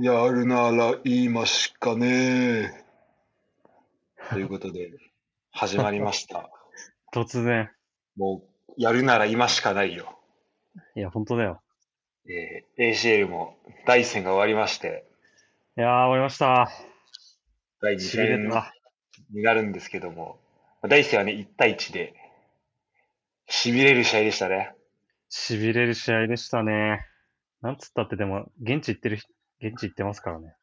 やるなら今しかね ということで、始まりました。突然。もう、やるなら今しかないよ。いや、本当だよ。えー ACL も第一戦が終わりまして、いやー、終わりました。第2しびれ戦た。になるんですけども、第一戦はね、1対1で、痺れる試合でしたね。しびれる試合でしたね。なんつったってでも、現地行ってる人、現地行ってますからね。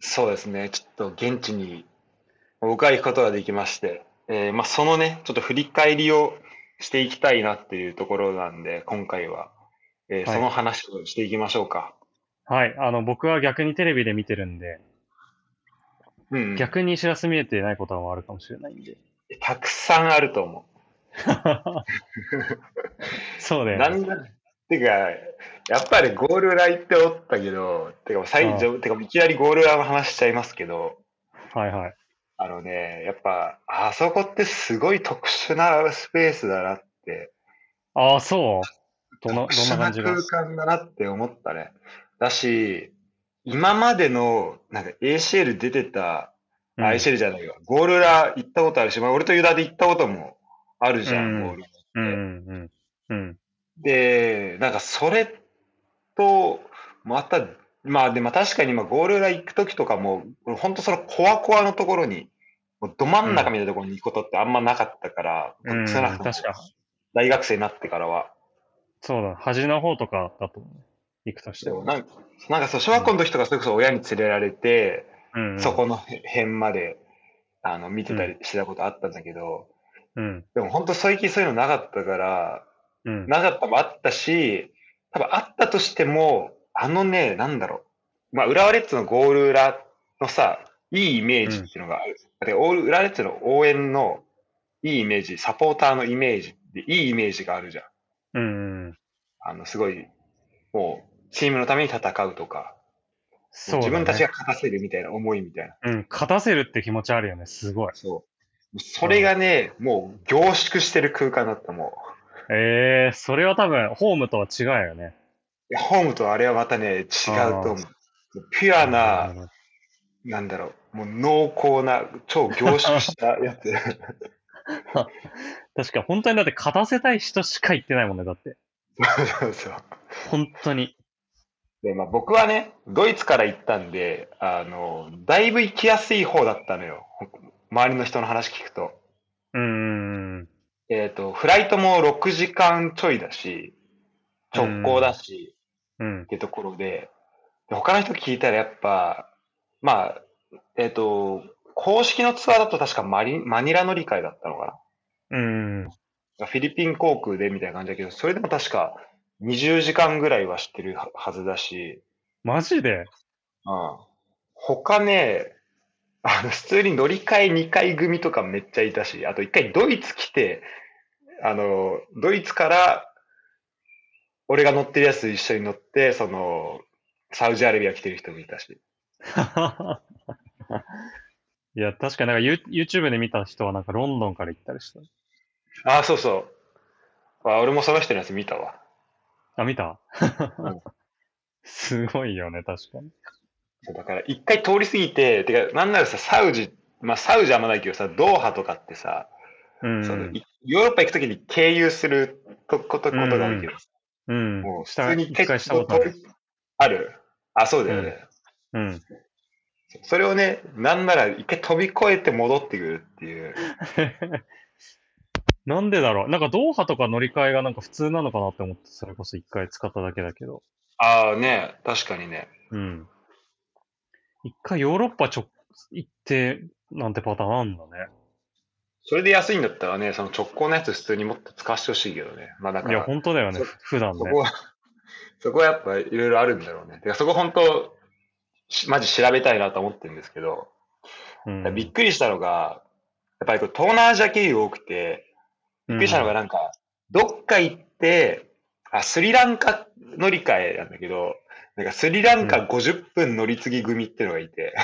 そうですね、ちょっと現地に僕は行くことができまして、えーまあ、そのね、ちょっと振り返りをしていきたいなっていうところなんで、今回は、えーはいその話をしていきましょうか。はい。あの、僕は逆にテレビで見てるんで、うんうん、逆に知らす見えてないこともあるかもしれないんで。たくさんあると思う。そうだよね。なんだ、てか、やっぱりゴール裏行っておったけど、てか最初、てかいきなりゴール裏の話しちゃいますけど、はいはい。あのね、やっぱ、あそこってすごい特殊なスペースだなって、ああ、そう？どんな、特殊などんな感じが？空間だなって思ったね。だし、今までの、なんか ACL 出てた、うんあ ACL じゃないわ、ゴール裏行ったことあるし、まあ、俺とユダで行ったこともあるじゃん、うんゴール。うんうんうん。うん。で、なんかそれと、また、まあでも確かに今ゴール裏行くときとかも、本当そのコアコアのところに、ど真ん中みたいなところに行くことってあんまなかったから、うん、確か。大学生になってからは。そうだ。端の方とかだと思う。行くとしても。なんか、なんかそう、小学校の時とかそれこそ親に連れられて、うん、うん。そこの辺まで、あの、見てたりしてたことあったんだけど、うん。でも本当最近そういうのなかったから、うん。なかったもあったし、多分あったとしても、あのね、なんだろう。まあ、浦和レッズのゴール裏のさ、いいイメージっていうのがある。で、オール浦和レッズの応援のいいイメージ、サポーターのイメージっていいイメージがあるじゃん。うんうん。あの、すごい、もう、チームのために戦うとか、そうだね。自分たちが勝たせるみたいな思いみたいな。うん、勝たせるって気持ちあるよね、すごい。そう。それがね、もう凝縮してる空間だった、もええそれは多分、ホームとは違うよね。う。いやホームとあれはまたね、違うと思う。ピュアな、なんだろう、もう濃厚な、超凝縮したやつ。確か、本当にだって勝たせたい人しか言ってないもんね、だって。そうそう。本当に。で、まあ僕はね、ドイツから行ったんで、あの、だいぶ行きやすい方だったのよ。周りの人の話聞くと。うん。えっ、と、フライトも6時間ちょいだし、直行だし、うんっ。てところで、で他の人聞いたらやっぱ、まあ、えっ、と、公式のツアーだと確かマリマニラ乗り換えだったのかうん。な。フィリピン航空でみたいな感じだけど、それでも確か20時間ぐらいは知ってるはずだし、マジで？うん。他ね、あの、普通に乗り換え2回組とかめっちゃいたし、あと1回ドイツ来て、あの、ドイツから、俺が乗ってるやつ一緒に乗って、その、サウジアラビア来てる人もいたし。いや、確かなんか You- YouTube で見た人はなんかロンドンから行ったりした。ああ、そうそう。あ俺もその人のやつ見たわ。あ、見た？うん すごいよね、確かに。そうだから、一回通り過ぎて、てか、なんならさ、サウジ、まあ、サウジはあんまないけどさ、ドーハとかってさ、うん。そのいヨーロッパ行くときに経由するとことことがあるけど、うん。もう普通に一回したことある。あるあ、そうだよね。うん。それをね、なんなら一回飛び越えて戻ってくるっていう。なんでだろうなんかドーハとか乗り換えがなんか普通なのかなって思って、それこそ一回使っただけだけど。ああね、確かにね。うん。一回ヨーロッパ直行ってなんてパターンあんだね。それで安いんだったらね、その直行のやつ普通にもっと使わせてほしいけどね。まあだかいや、ら、本当だよねそ、普段ね。そこは、そこはやっぱいろいろあるんだろうね。そこ本当、しマジ調べたいなと思ってるんですけど、うん。びっくりしたのが、やっぱりこう東南アジア経由多くて、びっくりしたのがなんか、どっか行って、あ、スリランカ乗り換えなんだけど、なんかスリランカ50分乗り継ぎ組ってのがいて、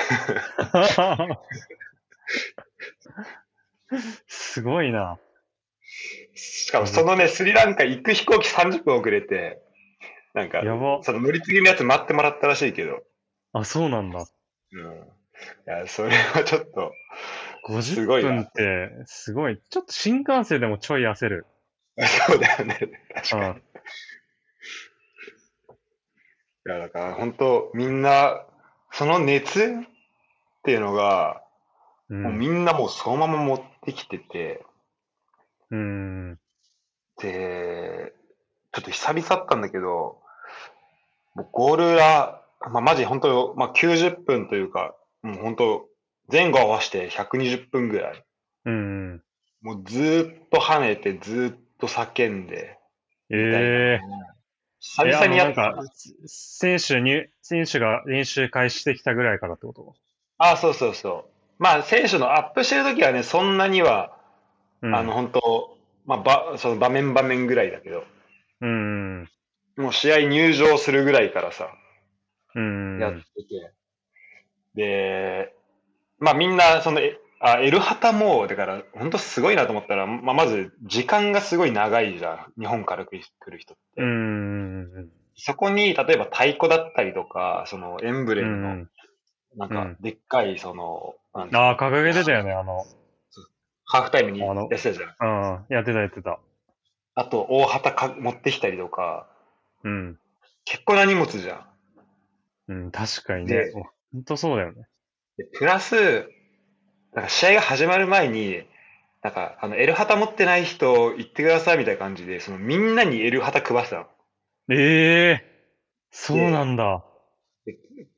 すごいな。しかもそのね、スリランカ行く飛行機30分遅れて、なんか。その乗り継ぎのやつ待ってもらったらしいけど、あ、そうなんだ。うん。いや、それはちょっと、す50ごいな分って、すごい。ちょっと新幹線でもちょい焦る。そうだよね。確かに。うん。いや、だから本当みんな、その熱っていうのが、う。もうんみんなもうそのまま持ってきてて、うん。で、ちょっと久々だったんだけど、もうゴール裏、まあ、マジ本当、まあ、90分というか、もう本当、前後合わせて120分ぐらい。うん。もうずーっと跳ねて、ずーっと叫んで、ええ久々にやった。選手に、選手が練習開始してきたぐらいからってこと？あ、そうそうそう。まあ、選手のアップしてるときはね、そんなには、うん。あの、本当まあ、ば、その場面場面ぐらいだけど、うん。もう試合入場するぐらいからさ、うん。やってて。で、まあみんな、その、えあ、エルハタも、だから、本当すごいなと思ったら、まあまず、時間がすごい長いじゃん。日本から来る人って。うん。そこに、例えば太鼓だったりとか、その、エンブレうムの、ん。なんかうん、でっかい、その、うのああ、掲げてたよね、あの、ハーフタイムにやってたじゃん。うん。やってたやってた。あと、大旗か持ってきたりとか、うん。結構な荷物じゃん。うん、確かにねで。ほんとそうだよね。でプラス、なんか試合が始まる前に、なんか、あの、エルハタ持ってない人行ってくださいみたいな感じで、そのみんなにエルハタ配ってたの。ええそうなんだ。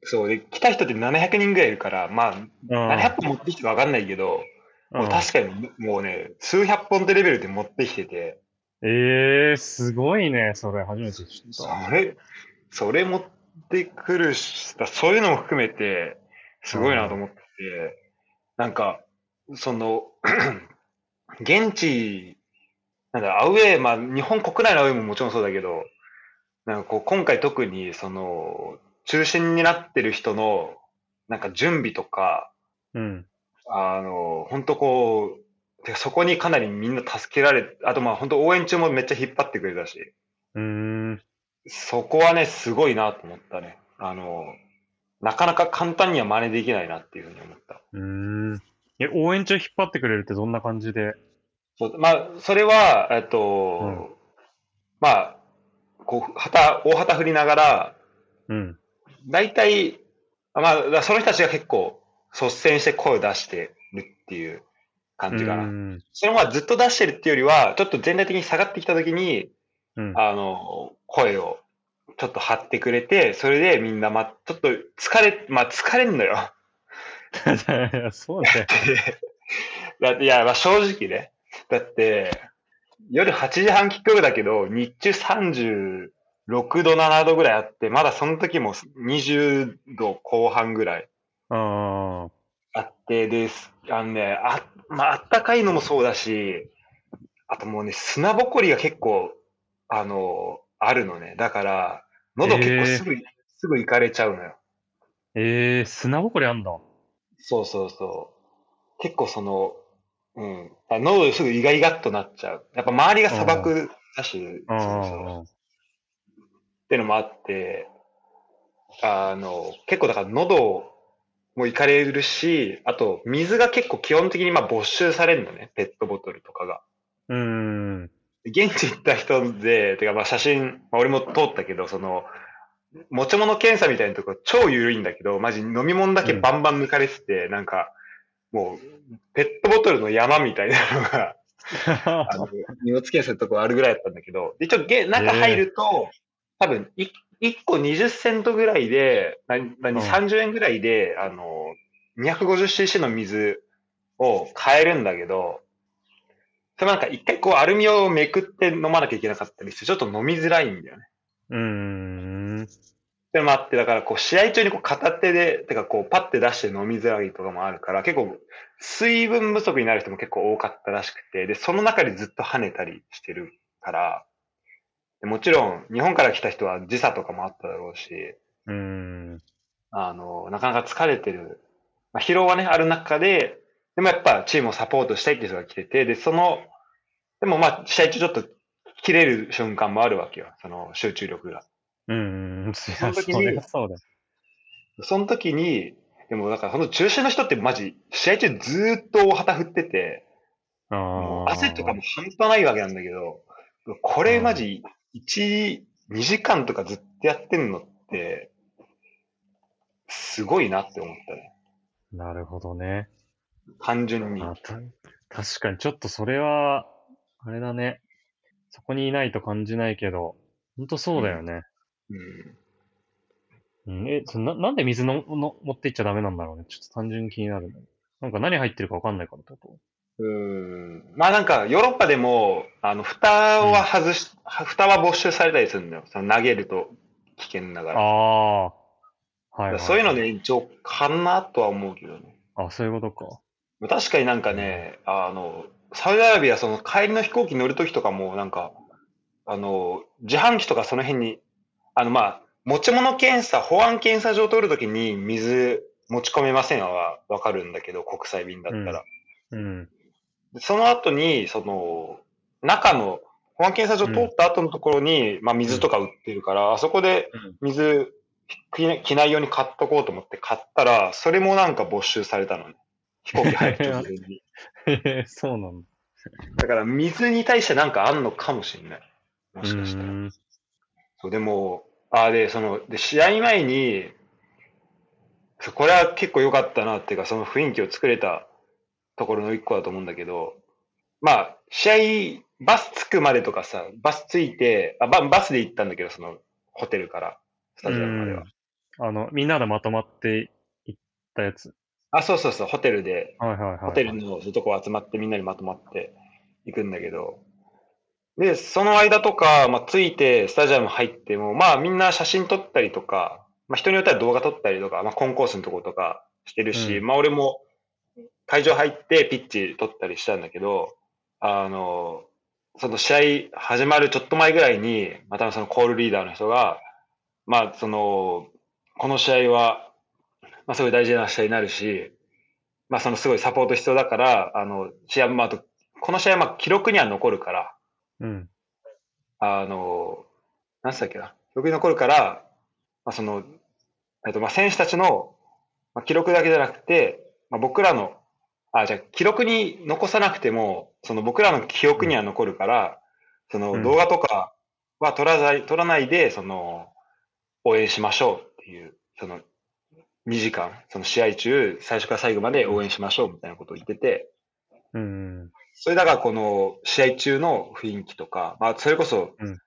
そう、で、来た人って700人ぐらいいるから、まあ、うん。700本持ってきてわかんないけど、もう確かにもうね、数百本ってレベルで持ってきてて、ええすごいね、それ、初めて知そった。れ、それ持ってくるし、だそういうのも含めて、すごいなと思って、なんか、その、現地、なんだ、アウェー、まあ、日本国内のアウェーももちろんそうだけど、なんかこう、今回特に、その、中心になってる人の、なんか準備とか、うん。あの、本当こう、てかそこにかなりみんな助けられ、あとまあ本当応援中もめっちゃ引っ張ってくれたし、うーん。そこはね、すごいなと思ったね。あの、なかなか簡単には真似できないなっていうふうに思った。うーん。え、応援中引っ張ってくれるってどんな感じで？そうまあ、それは、えっと、うんまあ、こう、旗、大旗振りながら、うん。大体、あまあ、その人たちが結構率先して声を出してるっていう感じかな。うん。それはずっと出してるっていうよりは、ちょっと全体的に下がってきたときに、うん。あの、声をちょっと張ってくれて、それでみんな、ま、ちょっと疲れ、まあ、疲れんのよ。そうだよ。だって、いや、まあ、正直ね。だって、夜8時半キックオフだけど、日中36度、7度ぐらいあって、まだその時も20度後半ぐらいうん。あって、です。あのね、あ、まあ、あったかいのもそうだし、あともうね、砂ぼこりが結構、あの、あるのね。だから、喉結構すぐ、すぐ行かれちゃうのよ。ええ砂ぼこりあんだ。そうそうそう。結構その、うん。あ喉すぐイガイガっとなっちゃう。やっぱ周りが砂漠だし、うそうそん。う。ってのもあって、あの、結構だから喉もいかれるし、あと水が結構基本的にまあ没収されるのね、ペットボトルとかが。うん。現地行った人で、てかまあ写真、まあ、俺も通ったけど、その、持ち物検査みたいなとこ超緩いんだけど、マジ飲み物だけバンバン抜かれてて、なんか、もう、ペットボトルの山みたいなのが、あの、荷物検査のとこあるぐらいだったんだけど、一応げ中入ると、多分い、1個20セントぐらいで、な何、うん。30円ぐらいで、あの、250cc の水を買えるんだけど、それなんか一回こうアルミをめくって飲まなきゃいけなかったりして、ちょっと飲みづらいんだよね。うん。でもあって、だからこう試合中にこう片手で、てかこうパッて出して飲みづらいとかもあるから、結構水分不足になる人も結構多かったらしくて、で、その中でずっと跳ねたりしてるから、でもちろん日本から来た人は時差とかもあっただろうし、うん。あの、なかなか疲れてる。まあ、疲労はね、ある中で、でもやっぱチームをサポートしたいっていう人が来てて、で、その、でもまあ、試合中ちょっと切れる瞬間もあるわけよ。その集中力が。うん。その時にそ。その時に、でもだから、この中心の人ってマジ、試合中ずーっと大旗振ってて。汗とかも半端ないわけなんだけど、これマジ、1、2時間とかずっとやってんのって、すごいなって思ったね。なるほどね。単純に。あた確かに、ちょっとそれは、あれだね。そこにいないと感じないけど、ほんとそうだよね。うん。うん、え、そな、なんで水のの持っていっちゃダメなんだろうね。ちょっと単純に気になるね。なんか何入ってるかわかんないからってこうーん。まあなんか、ヨーロッパでも、あの、蓋は外し、は蓋は没収されたりするんだよ。その投げると危険だかとら。ああ。はい、はい。そういうので延長かなとは思うけどね。あ、そういうことか。確かになんかね、あの、サウジアラビア、その帰りの飛行機乗るときとかも、なんか、あの、自販機とかその辺に、あの、まあ、持ち物検査、保安検査場通るときに水持ち込めませんはわかるんだけど、国際便だったら。うん。でその後に、その、中の、保安検査場通った後のところに、まあ水とか売ってるから、あそこでうん水着着ないように買っとこうと思って買ったら、それもなんか没収されたのね。飛行機入に。へへ、そうなんだ。だから水に対してなんかあんのかもしれない。もしかしたら。うそう、でも、あで、その、で、試合前に、そうこれは結構良かったなっていうか、その雰囲気を作れたところの一個だと思うんだけど、まあ、試合、バス着くまでとかさ、バス着いて、あババスで行ったんだけど、その、ホテルから、スタジアムまでは。あの、みんなでまとまって行ったやつ。あ、そうそうそう、ホテルで、はいはいはい。ホテルのそういうとこ集まってみんなにまとまって行くんだけど、で、その間とか、まあ、着いてスタジアム入っても、まあみんな写真撮ったりとか、まあ人によっては動画撮ったりとか、まあコンコースのとことかしてるし、うんまあ俺も会場入ってピッチ撮ったりしたんだけど、あの、その試合始まるちょっと前ぐらいに、またそのコールリーダーの人が、まあその、この試合は、まあすごい大事な試合になるし、まあそのすごいサポート必要だから、あの、試合、まああと、この試合はまあ記録には残るから、うん。あの、何つったっけな、記録に残るから、まあその、えっとまあ選手たちの、まあ、記録だけじゃなくて、まあ僕らの、あ、じゃあ記録に残さなくても、その僕らの記憶には残るから、そのうん動画とかは撮らない、撮らないで、その、応援しましょうっていう、その、2時間、その試合中、最初から最後まで応援しましょうみたいなことを言ってて、うん。それだからこの試合中の雰囲気とか、まあそれこそうん、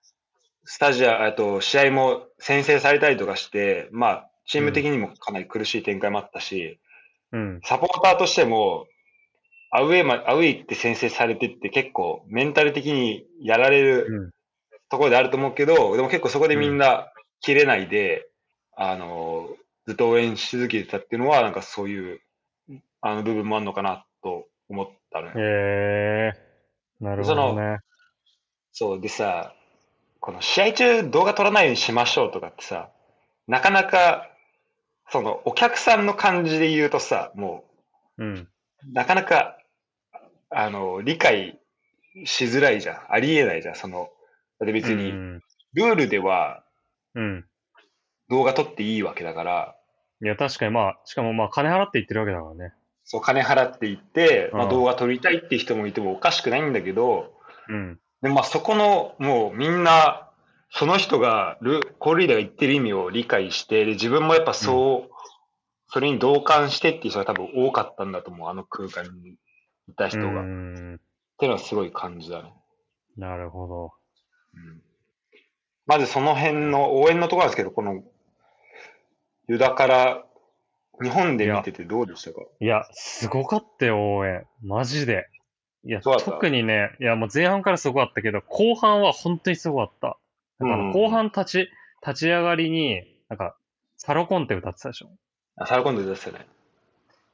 スタジア、えっと、試合も先制されたりとかして、まあチーム的にもかなり苦しい展開もあったし、うん。サポーターとしても、アウェーま、アウェーって先制されてって結構メンタル的にやられるうん。ところであると思うけど、でも結構そこでみんな切れないで、あの、ずっと応援し続けてたっていうのは、なんかそういう、あの部分もあるのかなと思ったのよ。へえー。なるほどね。そう、でさ、この試合中動画撮らないようにしましょうとかってさ、なかなか、そのお客さんの感じで言うとさ、もうん。う、なかなか、あの、理解しづらいじゃん。ありえないじゃん。その、だって別に、うん。ルールではうん。動画撮っていいわけだから、いや、確かにまあ、しかもまあ、金払って言ってるわけだからね。そう、金払っていって、まあうん動画撮りたいって人もいてもおかしくないんだけど、うん。でもまあそこの、もうみんな、その人がル、コールリーダーが言ってる意味を理解して、で自分もやっぱそう、それに同感してっていう人が多分多かったんだと思う、あの空間にいた人が。うっん。ていうのはすごい感じだね。なるほど。うん、まずその辺の応援のところですけど、この、ユダから、日本で見ててどうでしたか？いや、すごかったよ、応援。マジで。いや、特にね、いや、もう前半からすごかったけど、後半は本当にすごかった。だからうん後半立ち、立ち上がりに、なんか、サロコンテ歌ってたでしょ？あ、サラコンドですよね。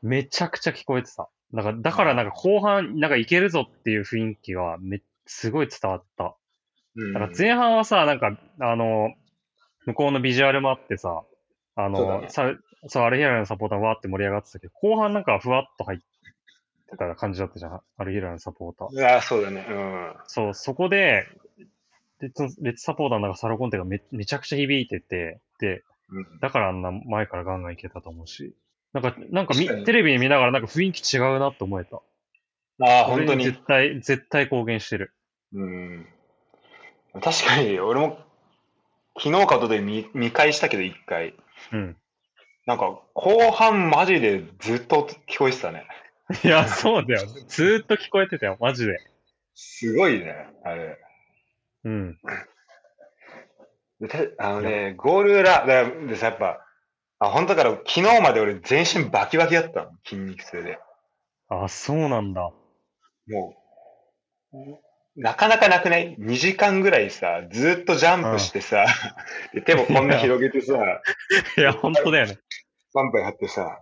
めちゃくちゃ聞こえてた。だから、だからなんか後半、なんかいけるぞっていう雰囲気はめ、すごい伝わった。うん。だから前半はさ、なんか、あの、向こうのビジュアルもあってさ、あの、ねさそう、アルヒラルのサポーターわーって盛り上がってたけど、後半なんかふわっと入ってた感じだったじゃん、アルヒラルのサポーター。いや、そうだね。うん。そう、そこで、レッツレッツサポーターの中サロコンテがめめちゃくちゃ響いてて、で、うん。だからあんな前からガンガンいけたと思うし。なんか、なんかみテレビ見ながらなんか雰囲気違うなって思えた。ああ、本当に絶。対、絶対貢献してる。うん。確かに、俺も、昨日かとで見見返したけど、一回。うん。なんか、後半マジでずっと聞こえてたね。いや、そうだよ。ずーっと聞こえてたよ、マジで。すごいね、あれ。うん。でてあのね、ゴール裏、だでさ、やっぱ、あ、本当だから、昨日まで俺全身バキバキだったの、筋肉痛で。あ、そうなんだ。もう、なかなかなくない ?2 時間ぐらいさ、ずっとジャンプしてさ、で手もこんな広げてさ、いや、本当だよね。バンパイ張ってさ、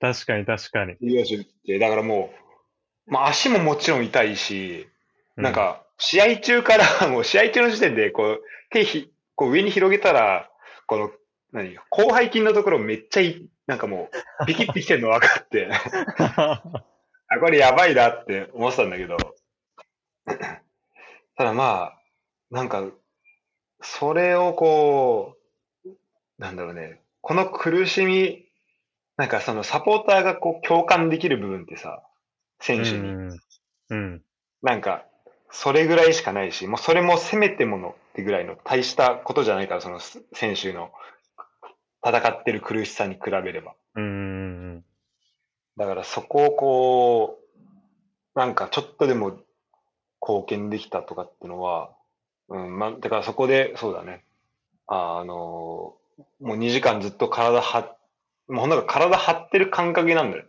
確かに確かに。だからもう、まあ足ももちろん痛いし、うなん、か、試合中から、もう試合中の時点で、こう、手ひ、こう上に広げたら、この、何、広背筋のところめっちゃい、なんかもう、ピキってきてるの分かって、あ、これやばいなって思ってたんだけど、ただまあ、なんか、それをこう、なんだろうね、この苦しみ、なんかそのサポーターがこう共感できる部分ってさ、選手に。うん。うん。なんか、それぐらいしかないし、もうそれもせめてものってぐらいの大したことじゃないから、その選手の戦ってる苦しさに比べれば。うん。だからそこをこう、なんかちょっとでも貢献できたとかってのは、うん、まあ、だからそこで、そうだね。ああの、もう2時間ずっと体張っ、もうなんか体張ってる感覚なんだよ。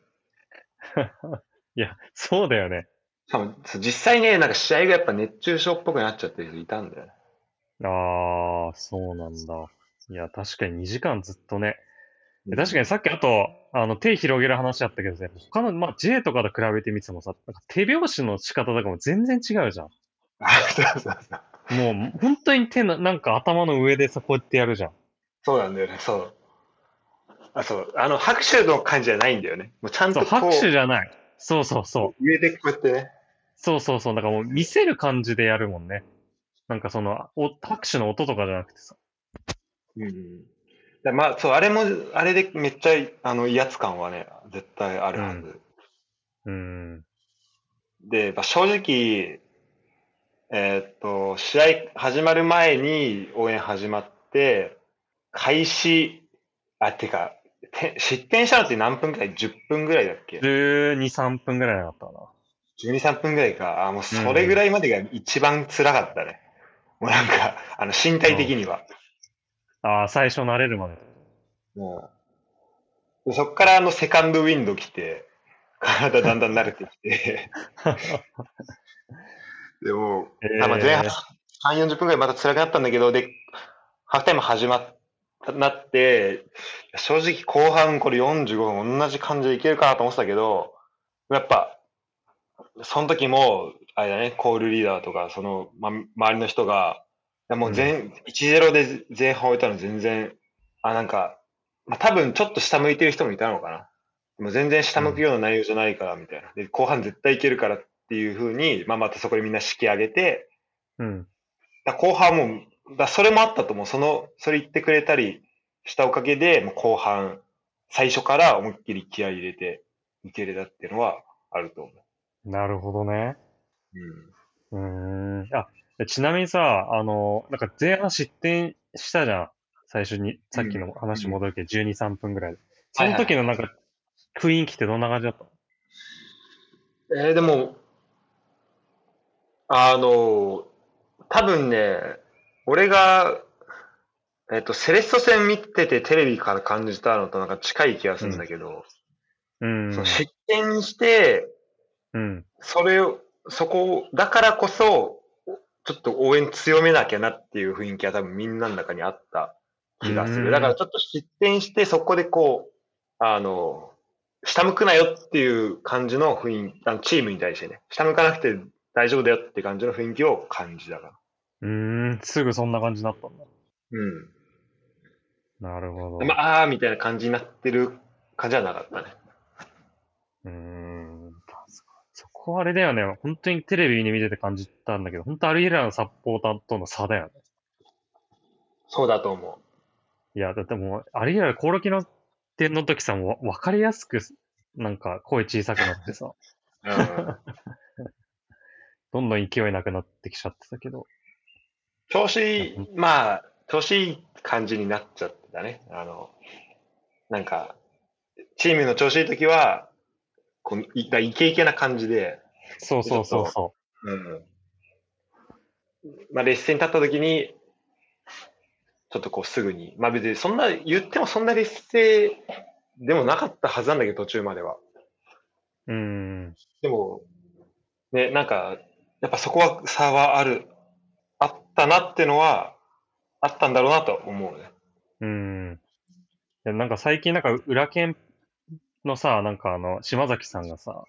いや、そうだよね。しかもそう実際ね、なんか試合がやっぱ熱中症っぽくなっちゃってる人いたんだよね。ああ、そうなんだ。いや、確かに2時間ずっとね。うん確かにさっきあと、あの、手広げる話あったけどさ、他の、まあ、J とかと比べてみてもさ、なんか手拍子の仕方とかも全然違うじゃん。あそうそうそう。もう、本当に手の、なんか頭の上でさ、こうやってやるじゃん。そうなんだよね、そう。あ、そう。あの、拍手の感じじゃないんだよね。もうちゃんとこう、拍手じゃない。そうそうそう。上でこうやってね。そうそうそう。だからもう見せる感じでやるもんね。なんかその、お拍手の音とかじゃなくてさ。うん。だまあ、そう、あれも、あれでめっちゃ、あの、威圧感はね、絶対あるはず。うん。で、まあ、正直、えーっと、試合始まる前に応援始まって、開始、あ、てか、て失点したのって何分くらい ?10 分ぐらいだっけ？12、3分ぐらいだったかな。12、3分ぐらいか。あ、もうそれぐらいまでが一番辛かったね。もうなんか、あの、身体的には。ああ、最初慣れるまで。もう。でそっからあの、セカンドウィンド来て、体だんだん慣れてきて。でも、えあまあ前半ー3、40分ぐらいまた辛くなったんだけど、で、ハーフタイム始まった、なって、正直後半これ45分同じ感じでいけるかなと思ってたけど、やっぱ、その時も、あれだね、コールリーダーとか、その、ま、周りの人が、もう全、1-0で前半終えたの全然、あ、なんか、まあ、多分ちょっと下向いてる人もいたのかな。でも全然下向くような内容じゃないから、みたいな。で、後半絶対いけるからっていう風に、まあ、またそこでみんな式上げて、うん。だ後半もう、だそれもあったと思う。その、それ言ってくれたりしたおかげで、もう後半、最初から思いっきり気合い入れていけれたっていうのはあると思なるほどね。う。うん。うーん。あ、ちなみにさ、あの、なんか前半失点したじゃん。最初に、さっきの話戻るけど、12、3分ぐらいで。その時のなんか、雰囲気ってどんな感じだった？のえーでも、あの、多分ね、俺が、えっと、セレッソ戦見ててテレビから感じたのとなんか近い気がするんだけど、うんその。失点して、うん。それを、そこ、だからこそ、ちょっと応援強めなきゃなっていう雰囲気は多分みんなの中にあった気がすうんる。だからちょっと失点して、そこでこう、あの、下向くなよっていう感じの雰囲気、あのチームに対してね、下向かなくて大丈夫だよって感じの雰囲気を感じたから。うーん、すぐそんな感じになったんだ。うん。なるほど。まあ、あーみたいな感じになってる感じはなかったね。うーん、こはあれだよね。本当にテレビに見てて感じたんだけど、本当アルヒラルのサポーターとの差だよね。そうだと思いや、だってもう、あれ以来、コオロキの点の時さ、もうわかりやすく、なんか声小さくなってさ、うん。どんどん勢いなくなってきちゃってたけど。調子まあ、調子いい感じになっちゃってたね。あの、なんか、チームの調子いい時は、こういイケイケな感じで、そうそうそうそうん。まあ、劣勢に立った時に、ちょっとこうすぐに、まあ別にそんな、言ってもそんな劣勢でもなかったはずなんだけど、途中までは。う。うん。でも、ね、なんか、やっぱそこは差はある、あったなってのは、あったんだろうなと思うね。うん。なんか最近なんか、裏剣のさ、なんかあの、島崎さんがさ、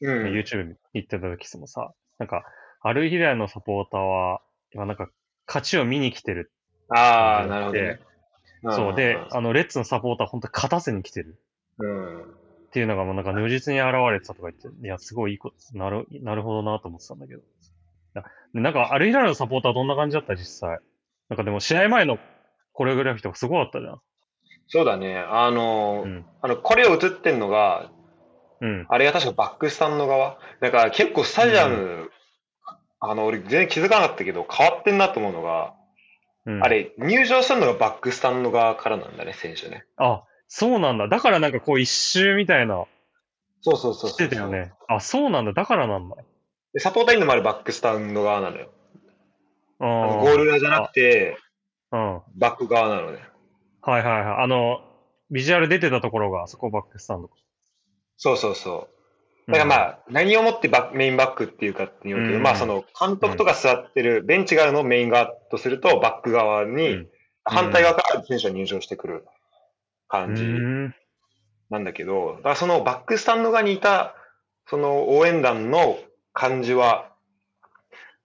うん。YouTube 行ってた時もさ、なんか、アルヒラルのサポーターは、今なんか、勝ちを見に来てる。ああ、なるほどね。そう。で、んあの、レッツのサポーター本当に勝たせに来てる。うん。っていうのがもうなんか如実に現れてたとか言って、いや、すごいいいこと、なる、なるほどなと思ってたんだけど。なんか、アルヒラルのサポーターどんな感じだった実際。なんかでも試合前のコレオグラフィーとかすごかったじゃん。そうだね。あの、うん。あの、これを映ってんのが、うん。あれが確かバックスタンド側？だから結構スタジアム、あの、俺全然気づかなかったけど、変わってんなと思うのが、うん、あれ、入場するのがバックスタンド側からなんだね、選手ね。あ、そうなんだ。だからなんかこう一周みたいな、そうそうそう。してたよね。あ、そうなんだ。だからなんだ。で、サポーターインドもあれバックスタンド側なのよ。ああのーゴール裏じゃなくて、うん。はいバック側なのね。はいはい。あの、ビジュアル出てたところが、そこバックスタンド。そうそうそう。だからまあ、あ、何をもってバックメインバックっていうかっていうけど、うんまあその監督とか座ってるベンチ側のメイン側とすると、バック側うにん、反対側から選手が入場してくるう感じ。なんだけど、だからそのバックスタンド側にいた、その応援団の感じは、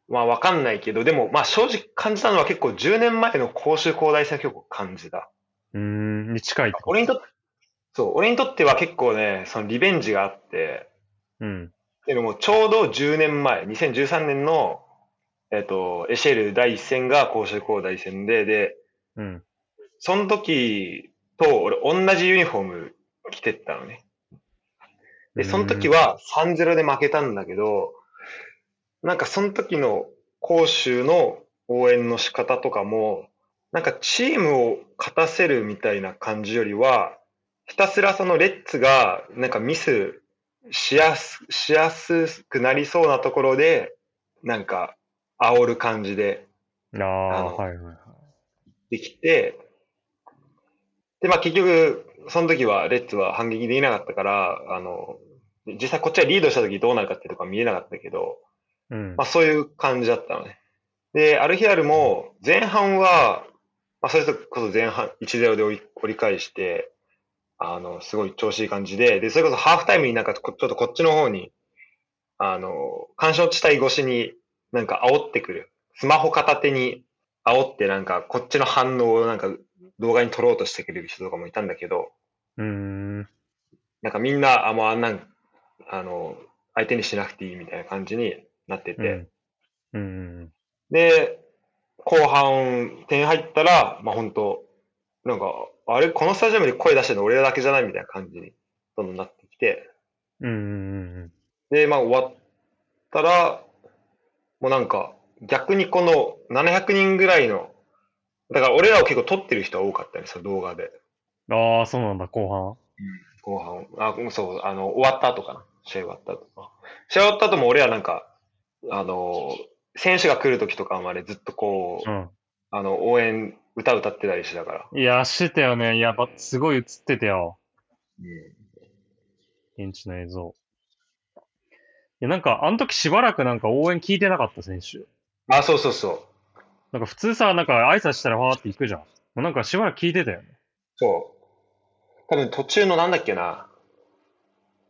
まあわかんないけど、でもまあ正直感じたのは結構10年前の甲州工大戦は結構感じた。うん。に近い俺にとって、そう、俺にとっては結構ね、そのリベンジがあって、うん。っていうのもちょうど10年前、2013年の、えっ、と、エシェル第一戦が甲州工大戦で、で、うん。その時と俺同じユニフォーム着てったのね。で、その時は3-0で負けたんだけど、なんかその時の甲州の応援の仕方とかも、なんかチームを勝たせるみたいな感じよりは、ひたすらそのレッツがなんかミスしやす、しやすくなりそうなところで、なんか煽る感じでああ、はいはいはい。できて、で、まあ結局、その時はレッツは反撃できなかったから、あの、実際こっちはリードした時どうなるかっていうとこは見えなかったけど、うんまあ。そういう感じだったのね。で、アルヒラルも前半は、まあそれこそ前半1-0で折り折り返して、あの、すごい調子いい感じで、で、それこそハーフタイムになんかこちょっとこっちの方に、あの、干渉地帯越しになんか煽ってくる。スマホ片手に煽ってなんかこっちの反応をなんか動画に撮ろうとしてくれる人とかもいたんだけど、うーん。なんかみんな、あ、もうあんなん、あの、相手にしなくていいみたいな感じになってて、うん。うん。で、後半点入ったら、まあ本当なんか、あれ、このスタジアムで声出してるの俺らだけじゃない？みたいな感じにどんどんなってきて、うん。うん。で、まあ終わったら、もうなんか、逆にこの700人ぐらいの、だから俺らを結構撮ってる人が多かったね、その動画で。ああ、そうなんだ、後後半。あ、うんそう、あの、終わった後かな。試合終わった後か。試合終わった後も俺はなんか、あの、選手が来る時とかまでずっとこう、半。あの、応援、歌歌ってたりしてたから。うん。いや、してたよね。いや、ばすごい映ってたよ。うん。現地の映像。いや、なんか、あの時しばらくなんか応援聞いてなかった選手。あ、そうそうそう。なんか普通さ、なんか挨拶したらファーって行くじゃん。もうなんかしばらく聞いてたよね。そう。多分途中のなんだっけな。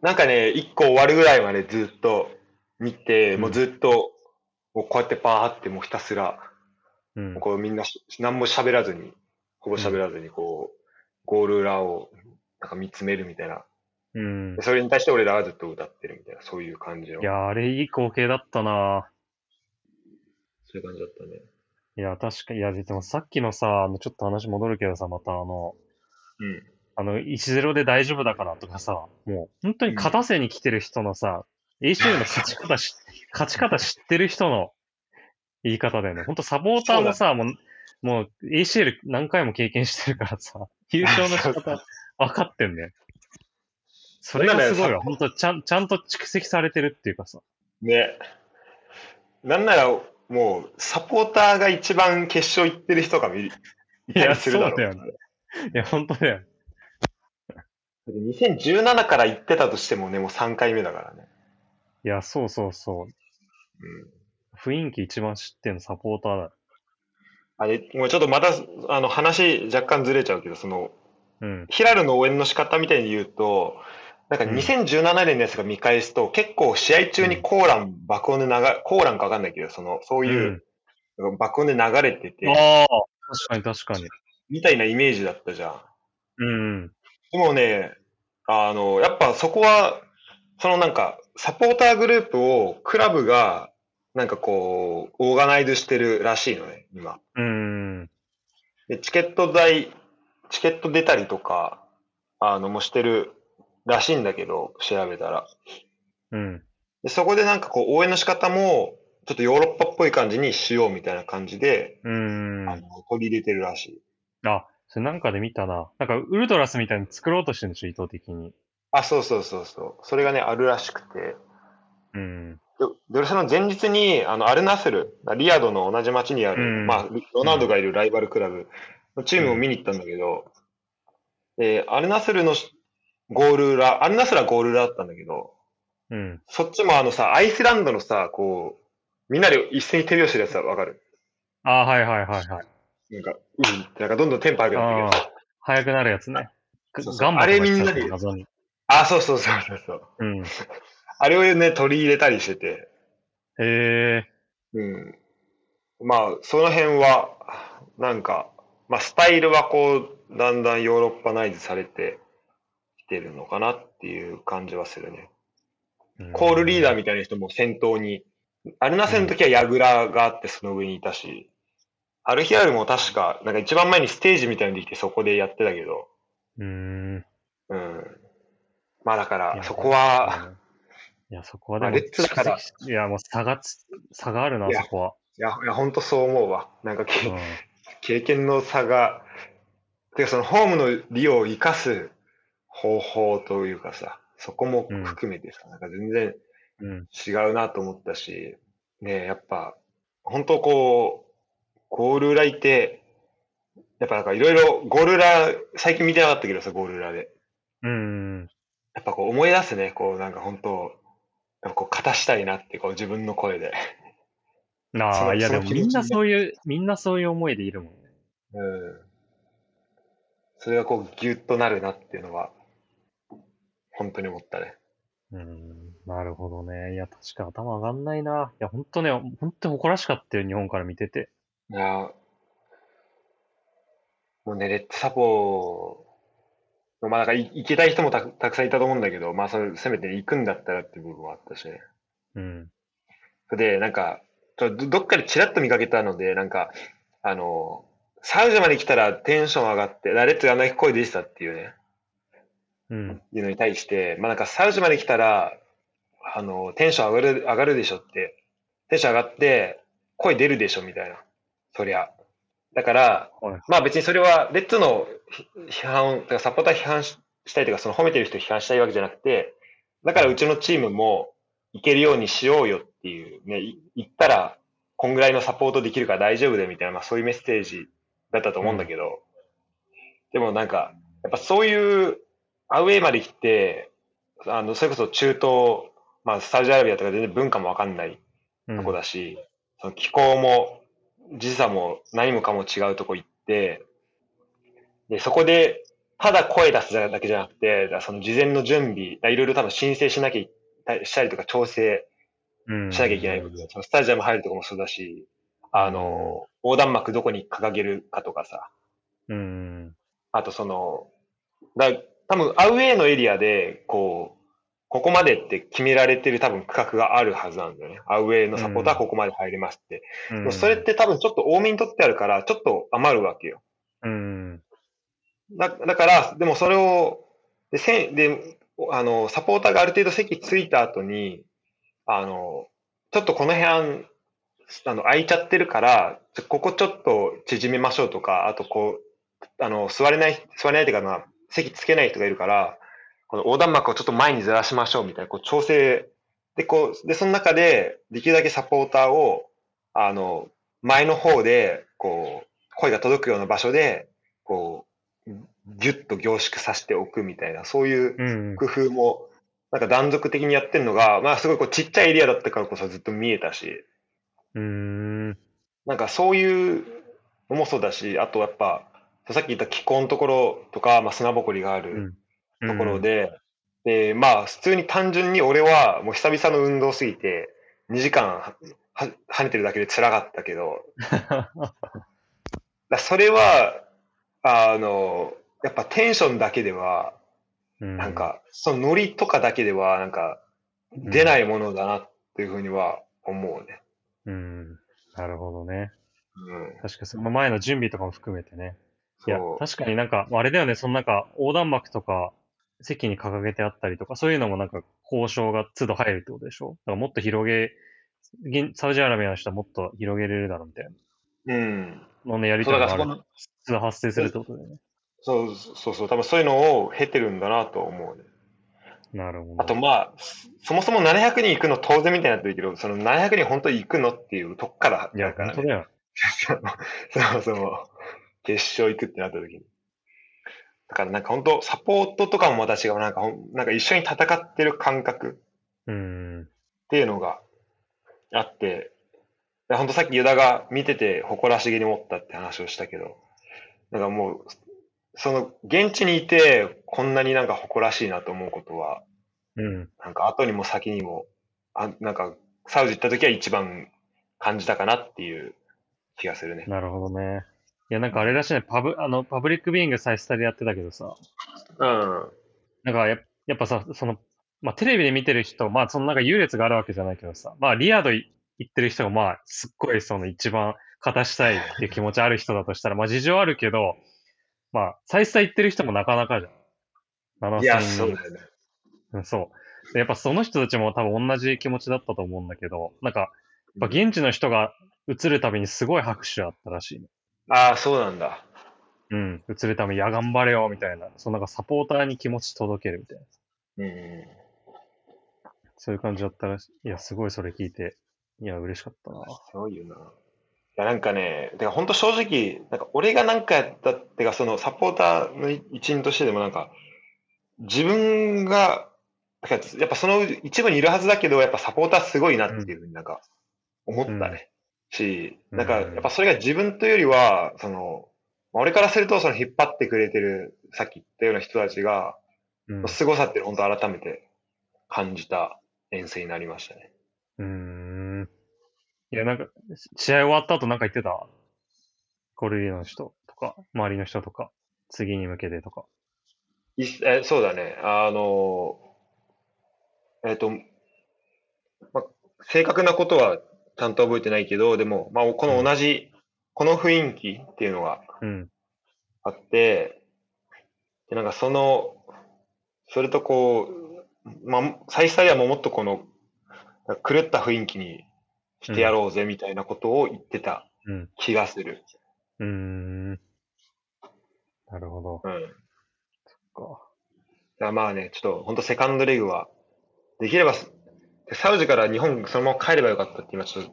なんかね、一個終わるぐらいまでずっと見て、うんもうずっと、こうやってパーってもうひたすら、うん。こうみんなし何も喋らずに、ほぼ喋らずにこう、ゴール裏をなんか見つめるみたいな。うんで。それに対して俺らはずっと歌ってるみたいな、そういう感じの。いや、あれいい光景だったなそういう感じだったね。いや、確かに、いや、でもさっきのさ、あの、ちょっと話戻るけどさ、またあの、うん。あの、1-0で大丈夫だからとかさ、もう、本当に勝たせに来てる人のさ、ACL の勝ち方し、勝ち方知ってる人の言い方だよね。本当サポーターもさ、もう、もう ACL 何回も経験してるからさ、優勝の仕方分かってんだよ。それがすごいわ。本当ちゃん、ちゃんと蓄積されてるっていうかさ。ね。なんなら、もう、サポーターが一番決勝行ってる人が見る。いやそうだよいや、本当だよ。2017から行ってたとしてもね、もう3回目だからね。いや、そうそうそう。うん。雰囲気一番知ってんのサポーターだ。あれ、もうちょっとまた、あの、話若干ずれちゃうけど、その、うん。ヒラルの応援の仕方みたいに言うと、なんかうん2017年のやつが見返すと、結構試合中にコーラン爆音で流れ、コーランかわかんないけど、その、そういう、爆音で流れてて、ああ、確かに確かに。みたいなイメージだったじゃん。うん。でもね、あの、やっぱそこは、そのなんか、サポーターグループをクラブが、なんかこう、オーガナイズしてるらしいのね、今。うん。で、チケット代、チケット出たりとか、あの、もしてるらしいんだけど、調べたら。うん。で、そこでなんかこう、応援の仕方も、ちょっとヨーロッパっぽい感じにしようみたいな感じで、うん。あの、取り入れてるらしい。あ、それなんかで見たな。なんか、ウルトラスみたいに作ろうとしてるんでしょ、意図的に。あ、そうそうそうそう。それがね、あるらしくて。うん。で、でその前日に、あの、アルナスル、リヤドの同じ町にある、うんまあ、ロナウドがいるライバルクラブのチームを見に行ったんだけど、で、アルナスルのゴール裏、アルナスルはゴール裏だったんだけど、うん。そっちもあのさ、アイスランドのさ、こう、みんなで一斉に手拍子するやつはわかる？あはいはいはいはい。なんか、うんって、なんかどんどんテンポ上げてくるああ、早くなるやつね。そうそうガンバとかあれみんなで。あ、そうそうそうそうそう。うん。あれをね、取り入れたりしてて、へえ。うん。まあ、その辺は、なんか、まあ、スタイルはこう、だんだんヨーロッパナイズされてきてるのかなっていう感じはするね。コールリーダーみたいな人も先頭に、アルナセの時はヤグラがあってその上にいたし、アルヒアルも確か、なんか一番前にステージみたいにできてそこでやってたけど、うーん。うん。まあだから、そこは、いや、そこはでも、まあレッツだからいや、もう差がつ、差があるな、そこは。いや、いや、ほんとそう思うわ。なんかけ、うん。経験の差が、てかそのホームの利を生かす方法というかさ、そこも含めてさ、なんか全然うん。違うなと思ったし、ねえやっぱ、本当こう、ゴール裏いて、やっぱなんかいろいろゴール裏、最近見てなかったけどさ、ゴール裏で。うん。やっぱこう思い出すね、こうなんか本当、こう勝たしたいなって、こう自分の声で。そああ、いや、でもみんなそういう、みんなそういう思いでいるもんね。うん。それがこうギュッとなるなっていうのは、本当に思ったね。うん。なるほどね。いや、確か頭上がんないな。いや、ほんとね、ほんと誇らしかったよ、日本から見てて。いや、もうね、レッドサポー、まあなんかい行けたい人もたくたくさんいたと思うんだけど、まあそれせめて行くんだったらっていう部分はあったしね。うん。で、なんか、ちょどどっかでチラッと見かけたので、なんか、あの、サウジまで来たらテンション上がって、レッツがあんだけ声出てたっていうね、うん。いうのに対して、まあなんかサウジまで来たら、あの、テンション上がる、上がるでしょって、テンション上がって、声出るでしょみたいな。そりゃ。だから、はい。まあ別にそれは、レッツの批判、だからサポーター批判ししたいというか、その褒めてる人を批判したいわけじゃなくて、だからうちのチームもいけるようにしようよっていう、ね、い言ったら、こんぐらいのサポートできるから大丈夫だよみたいな、まあそういうメッセージだったと思うんだけど、でもなんか、やっぱそういうアウェーまで来て、あの、それこそ中東、まあサウジアラビアとか全然文化もわかんないうんとこだし、その気候も時差も何もかも違うとこ行って、で、そこで、ただ声出すだけじゃなくて、その事前の準備、いろいろ多分申請しなきゃいしたりとか調整うん。しなきゃいけない部分、そのスタジアム入るとこもそうだし、あの、横断幕どこに掲げるかとかさ、うん。あとその、だ多分アウェーのエリアで、こう、ここまでって決められてる多分区画があるはずなんだよね。アウェイのサポーターはここまで入りますって。うでもそれって多分ちょっと多めに取ってあるから、ちょっと余るわけよ。うん。だだから、でもそれを、で、せんで、あの、サポーターがある程度席ついた後に、あの、ちょっとこの辺、あの、空いちゃってるから、ここちょっと縮めましょうとか、あとこう、あの、座れない、座れないというかな、席つけない人がいるから、この横断幕をちょっと前にずらしましょうみたいな、こう調整、で、こう、で、その中で、できるだけサポーターを、あの、前の方で、こう、声が届くような場所で、こう、ぎゅっと凝縮させておくみたいな、そういううん。工夫も、なんか断続的にやってるのが、まあすごいこうちっちゃいエリアだったからこそずっと見えたし、うん。なんかそういうのもそうだし、あとやっぱ、さっき言った気候のところとか、まあ砂ぼこりがあるところで、で、まあ普通に単純に俺はもう久々の運動すぎて、2時間はは跳ねてるだけで辛かったけど、だそれは、あの、やっぱテンションだけでは、うん、なんか、そのノリとかだけでは、なんか、出ないものだなっていうふうには思うね。うん。なるほどね。うん。確かにその前の準備とかも含めてね。いや。確かになんか、あれだよね、そのなんか、横断幕とか、席に掲げてあったりとか、そういうのもなんか、交渉が都度入るってことでしょ？だからもっと広げ、現サウジアラビアの人はもっと広げれるだろうみたいうん。なのね、やりとりが都度発生するってことだよね。そうそうそう、多分そういうのを経てるんだなと思うね。なるほど。あとまあ、そもそも700人行くの当然みたいになってるけど、その700人本当に行くのっていうとこからいや、だからね。本当だよ。そもそも、決勝行くってなった時に。だからなんか本当サポートとかもまた違う。なんかなんか一緒に戦ってる感覚。うん。っていうのがあって、で本当さっきユダが見てて誇らしげに思ったって話をしたけど、なんかもう、その現地にいてこんなになんか誇らしいなと思うことは、うん。なんか後にも先にも、あなんかサウジ行った時は一番感じたかなっていう気がするね。なるほどね。いや、なんかあれらしいね、パブ、あの、パブリックビーイングサイスタでやってたけどさ、うん。なんかやっやっぱさ、その、まあ、テレビで見てる人、まあ、そのなんか優劣があるわけじゃないけどさ、まあ、リアドい行ってる人が、まあ、すっごいその一番勝たしたいっていう気持ちある人だとしたら、まあ、事情あるけど、まあ、サイスタ行ってる人もなかなかじゃん。7000いや、人そうだよね。うんそう。でやっぱその人たちも多分同じ気持ちだったと思うんだけど、なんか、やっぱ現地の人が映るたびにすごい拍手あったらしいね。ああ、そうなんだ。うん。映るために、いや、頑張れよ、みたいな。そのなんかサポーターに気持ち届けるみたいな。うん。そういう感じだったらしい。いや、すごいそれ聞いて。いや、嬉しかったな。すごいよな。いや、なんかね、てか本当正直、なんか俺がなんかやったってか、そのサポーターの一員としてでもなんか、自分が、やっぱその一部にいるはずだけど、やっぱサポーターすごいなっていうふうになんか思ったね。し、うんなんかやっぱそれが自分というよりは、その、俺からするとその引っ張ってくれてる、さっき言ったような人たちが、うん。凄さって本当改めて感じた遠征になりましたね。うーん。いや、なんか、試合終わった後なんか言ってた？ゴルリの人とか、周りの人とか、次に向けてとか。いえそうだね。あの、えっ、と、ま、正確なことはちゃんと覚えてないけど、でも、まあ、この同じ、この雰囲気っていうのがうん。あって、で、なんかその、それとこう、まあ、再スタではもっとこの、狂った雰囲気にしてやろうぜみたいなことを言ってたうん。気がする。うーん。なるほど。うん。か。だからまあね、ちょっと本当セカンドレグは、できれば、サウジから日本そのまま帰ればよかったって今ちょっと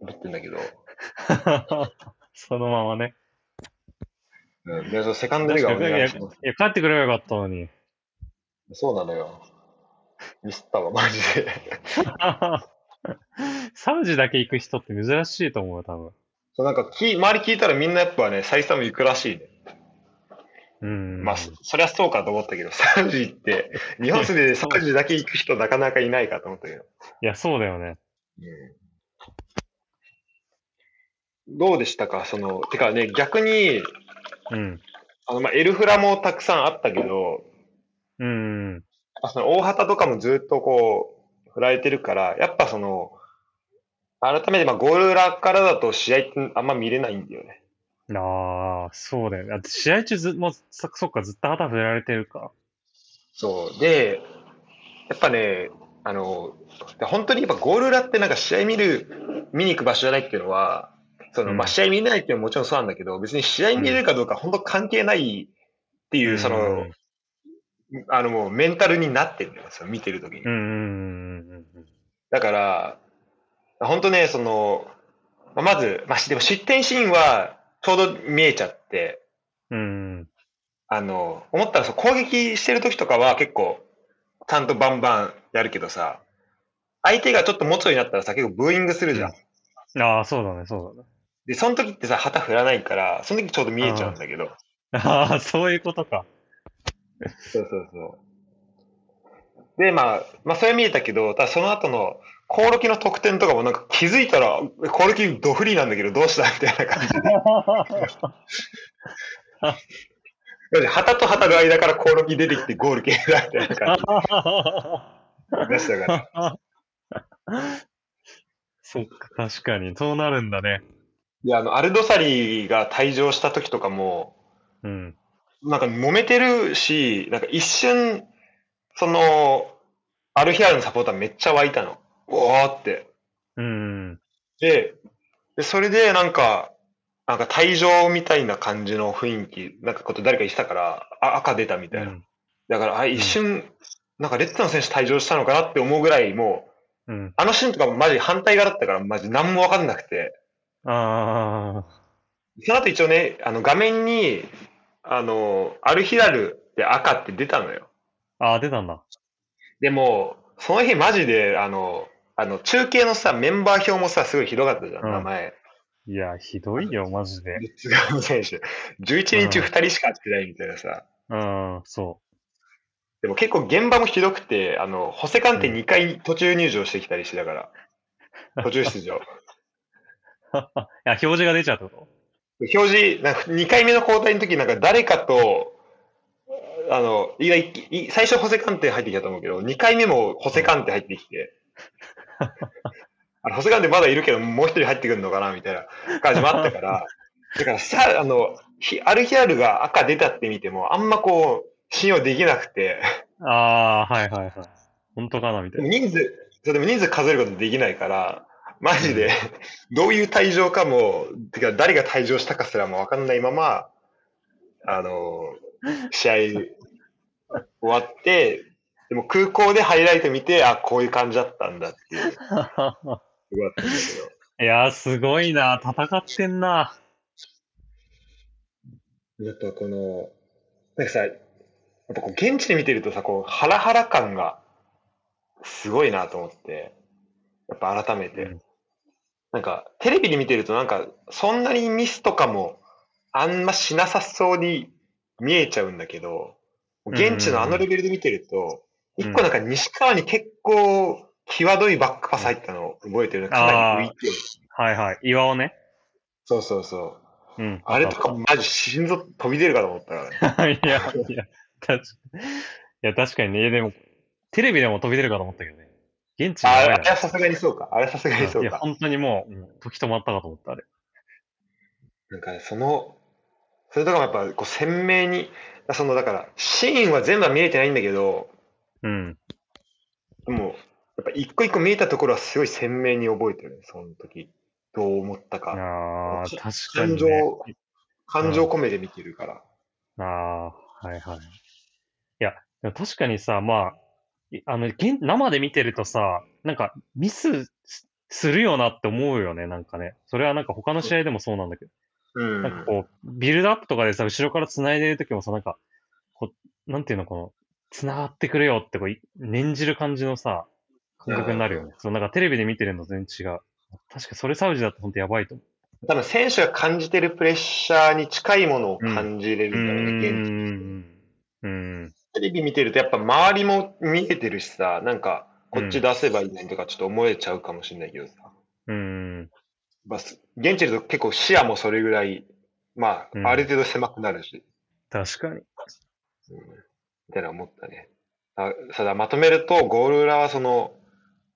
思ってんだけど、そのままね。うん、でそのセカンドレグはお願いします。いや、帰ってくればよかったのに。そうなのよ。ミスったわ、マジで。サウジだけ行く人って珍しいと思うよ、多分。そうなんかき、周り聞いたらみんなやっぱね、サイスタム行くらしいね。うん。まあ、そそりゃそうかと思ったけど、サウジ行って、日本でサウジだけ行く人なかなかいないかと思ったけど。いや、そうだよね。うん、どうでしたか？その、てかね、逆に、うん。あの、まあ、エルフラもたくさんあったけど、うん。その大畑とかもずっとこう、振られてるから、やっぱその、改めてまあゴール裏からだと試合ってあんま見れないんだよね。ああ、そうだよね。だって試合中ず、もう、そそっか、ずっと旗振られてるか。そう。で、やっぱね、あの、本当にやっぱゴール裏ってなんか試合見る、見に行く場所じゃないっていうのは、その、うんまあ試合見れないっていうのももちろんそうなんだけど、別に試合見れるかどうか本当関係ないっていう、その、あのもうメンタルになってるんだよ、その見てるときに。うん、うん、うん、うん。だから、本当ね、その、まあまず、まあ、しでも失点シーンはちょうど見えちゃって、うん、うん。あの、思ったらそう攻撃してる時とかは結構、ちゃんとバンバンやるけどさ、相手がちょっと持つようになったらさ、結構ブーイングするじゃん。ああ、そうだね、そうだね。で、その時ってさ、旗振らないから、その時ちょうど見えちゃうんだけど。ああ、そういうことか。そうそうそう。で、まあ、まあ、それは見えたけど、ただその後の、コオロキの得点とかもなんか気づいたら、コオロキドフリーなんだけどどうしたみたいな感じで。旗と旗の間からコオロキ出てきてゴール決めたみたいな感じでしたから。そっか、確かに。そうなるんだね。で、あの、アルドサリが退場した時とかも、うん。なんか揉めてるし、なんか一瞬、その、アルヒラルのサポーターめっちゃ湧いたの。おーって。うん。で、でそれでなんか、なんか退場みたいな感じの雰囲気、なんかこと誰か言ってたから、あ、赤出たみたいな。うん。だから、あ、一瞬、なんかレッツの選手退場したのかなって思うぐらい、もう、うん。あのシーンとかマジ反対側だったから、マジ何もわかんなくて。ああ。その後一応ね、あの画面に、あの、アルヒラルで赤って出たのよ。ああ、出たんだ。でも、その日マジで、あの、あの、中継のさ、メンバー表もさ、すごいひどかったじゃん、うん名前。いや、ひどいよ、マジで。レッツ側の選手。11人中2人しか会ってないみたいなさ。うん、そでも結構現場もひどくて、あの、ホセカンテ2回途中入場してきたりしてたから。途中出場。う。いや、表示が出ちゃうってこ表示、なんか2回目の交代の時なんか誰かと、あの、いやいい最初ホセカンテ入ってきたと思うけど、2回目もホセカンテ入ってきて、あのホセカンテまだいるけど、もう一人入ってくるのかなみたいな感じもあったから、だからさ、あの、ヒアルヒアルが赤出たって見ても、あんまこう、信用できなくて、とああ、はいはいはい。本当かな、みたでいな。も人数、そうでも人数数えることできないから、マジで、どういう退場かも、てか誰が退場したかすらもわかんないまま、あの、試合終わって、でも空港でハイライト見て、あ、こういう感じだったんだっていう、すごかったんだけいやー、すごいな。戦ってんな。ど。やっぱこの、なんかさ、やっぱこう現地で見てるとさ、こう、ハラハラ感がすごいなと思って、やっぱ改めて。うんなんか、テレビで見てるとなんか、そんなにミスとかも、あんましなさそうに見えちゃうんだけど、現地のあのレベルで見てると、うん一個なんか西川に結構、際どいバックパス入ったのを覚えてる。かなり浮いて。はいはい。岩をね。そうそうそう。うん。あれとかマジ心臓飛び出るかと思ったからね。いや、いや、確かいや、確かにね。でも、テレビでも飛び出るかと思ったけどね。現地ああれはさすがにそうか。あれはさすがにそいうや、か。本当にもう、うん時止まったかと思った、あれ。なんかね、その、それとかもやっぱこう鮮明に、そのだから、シーンは全部は見えてないんだけど、うん。でも、やっぱ一個一個見えたところはすごい鮮明に覚えてるね、その時。どう思ったか。ああ、確か感情にね。、感情込めて見てるから。ああ、はいはい。いや、確かにさ、まあ、いあの、現生で見てるとさ、なんか、ミスすするよなって思うよね、なんかね。それはなんか他の試合でもそうなんだけど。うん。なんかこう、ビルドアップとかでさ、後ろから繋いでる時もさ、なんか、こう、なんていうの、この、繋がってくれよってこう、い念じる感じのさ、感覚になるよね。そう、なんかテレビで見てるのと全然違う。確かそれサウジだと本当やばいと思多分選手が感じてるプレッシャーに近いものを感じれう。るんだろうね、現地ん。うん。テレビ見てるとやっぱ周りも見えてるしさ、なんか、こっち出せばいいのにとかちょっと思えちゃうかもしれないけどさ。うん。まあ、す現地でと結構視野もそれぐらい、まうんあ、ある程度狭くなるし、確かに。うん、みたいな思ったね。あそうだ、まとめると、ゴール裏はその、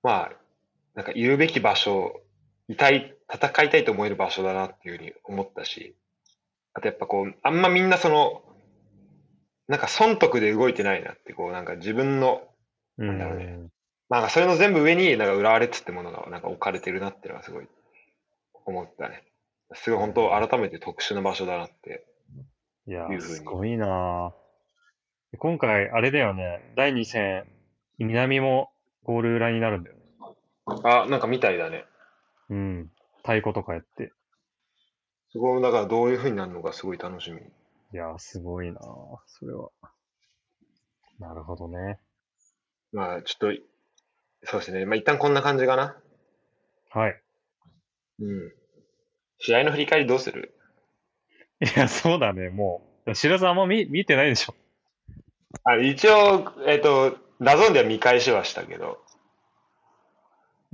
まあ、なんかいるべき場所、いたい、戦いたいと思える場所だなっていうふうに思ったし、あとやっぱこう、あんまみんなその、なんか損得で動いてないなって、こう、なんか自分の、うなんだろうねん。まあそれの全部上に、なんか浦和レッズってものがなんか置かれてるなっていうのはすごい思ったね。すごい本当改めて特殊な場所だなって。いやすごいなぁ今回、あれだよね。第2戦、南もゴール裏になるんだよね。あ、なんかみたいだね。うん。太鼓とかやって。そこだからどういう風になるのかすごい楽しみ。いや、すごいなぁそれは。なるほどね。まあちょっと、そうですね。まあ一旦こんな感じかな。はい。うん。試合の振り返りどうする？いや、そうだね、もう。白さんあんま見、見てないでしょ。あ一応、えっ、と、 DAZN では見返しはしたけど、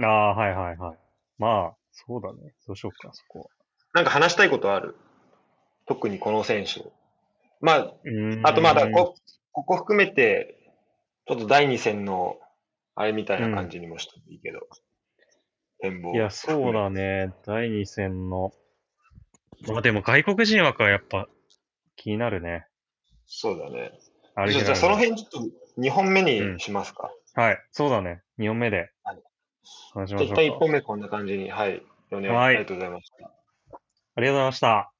ああ、はいはいはい。まあ、そうだね。どうしようか、そこは。なんか話したいことある？特にこの選手。まあ、あとまだこ、ここ含めて、ちょっと第2戦の、あれみたいな感じにもしてもいいけど、展望。いや、そうだね。第2戦の。まあでも外国人枠はやっぱ気になるね。そうだね。じゃあその辺ちょっと2本目にしますか。はい、そうだね。2本目ではい話しじゃあ一旦1ましょうか。本目こんな感じに、はい。お願いはいありがとうございました。ありがとうございました。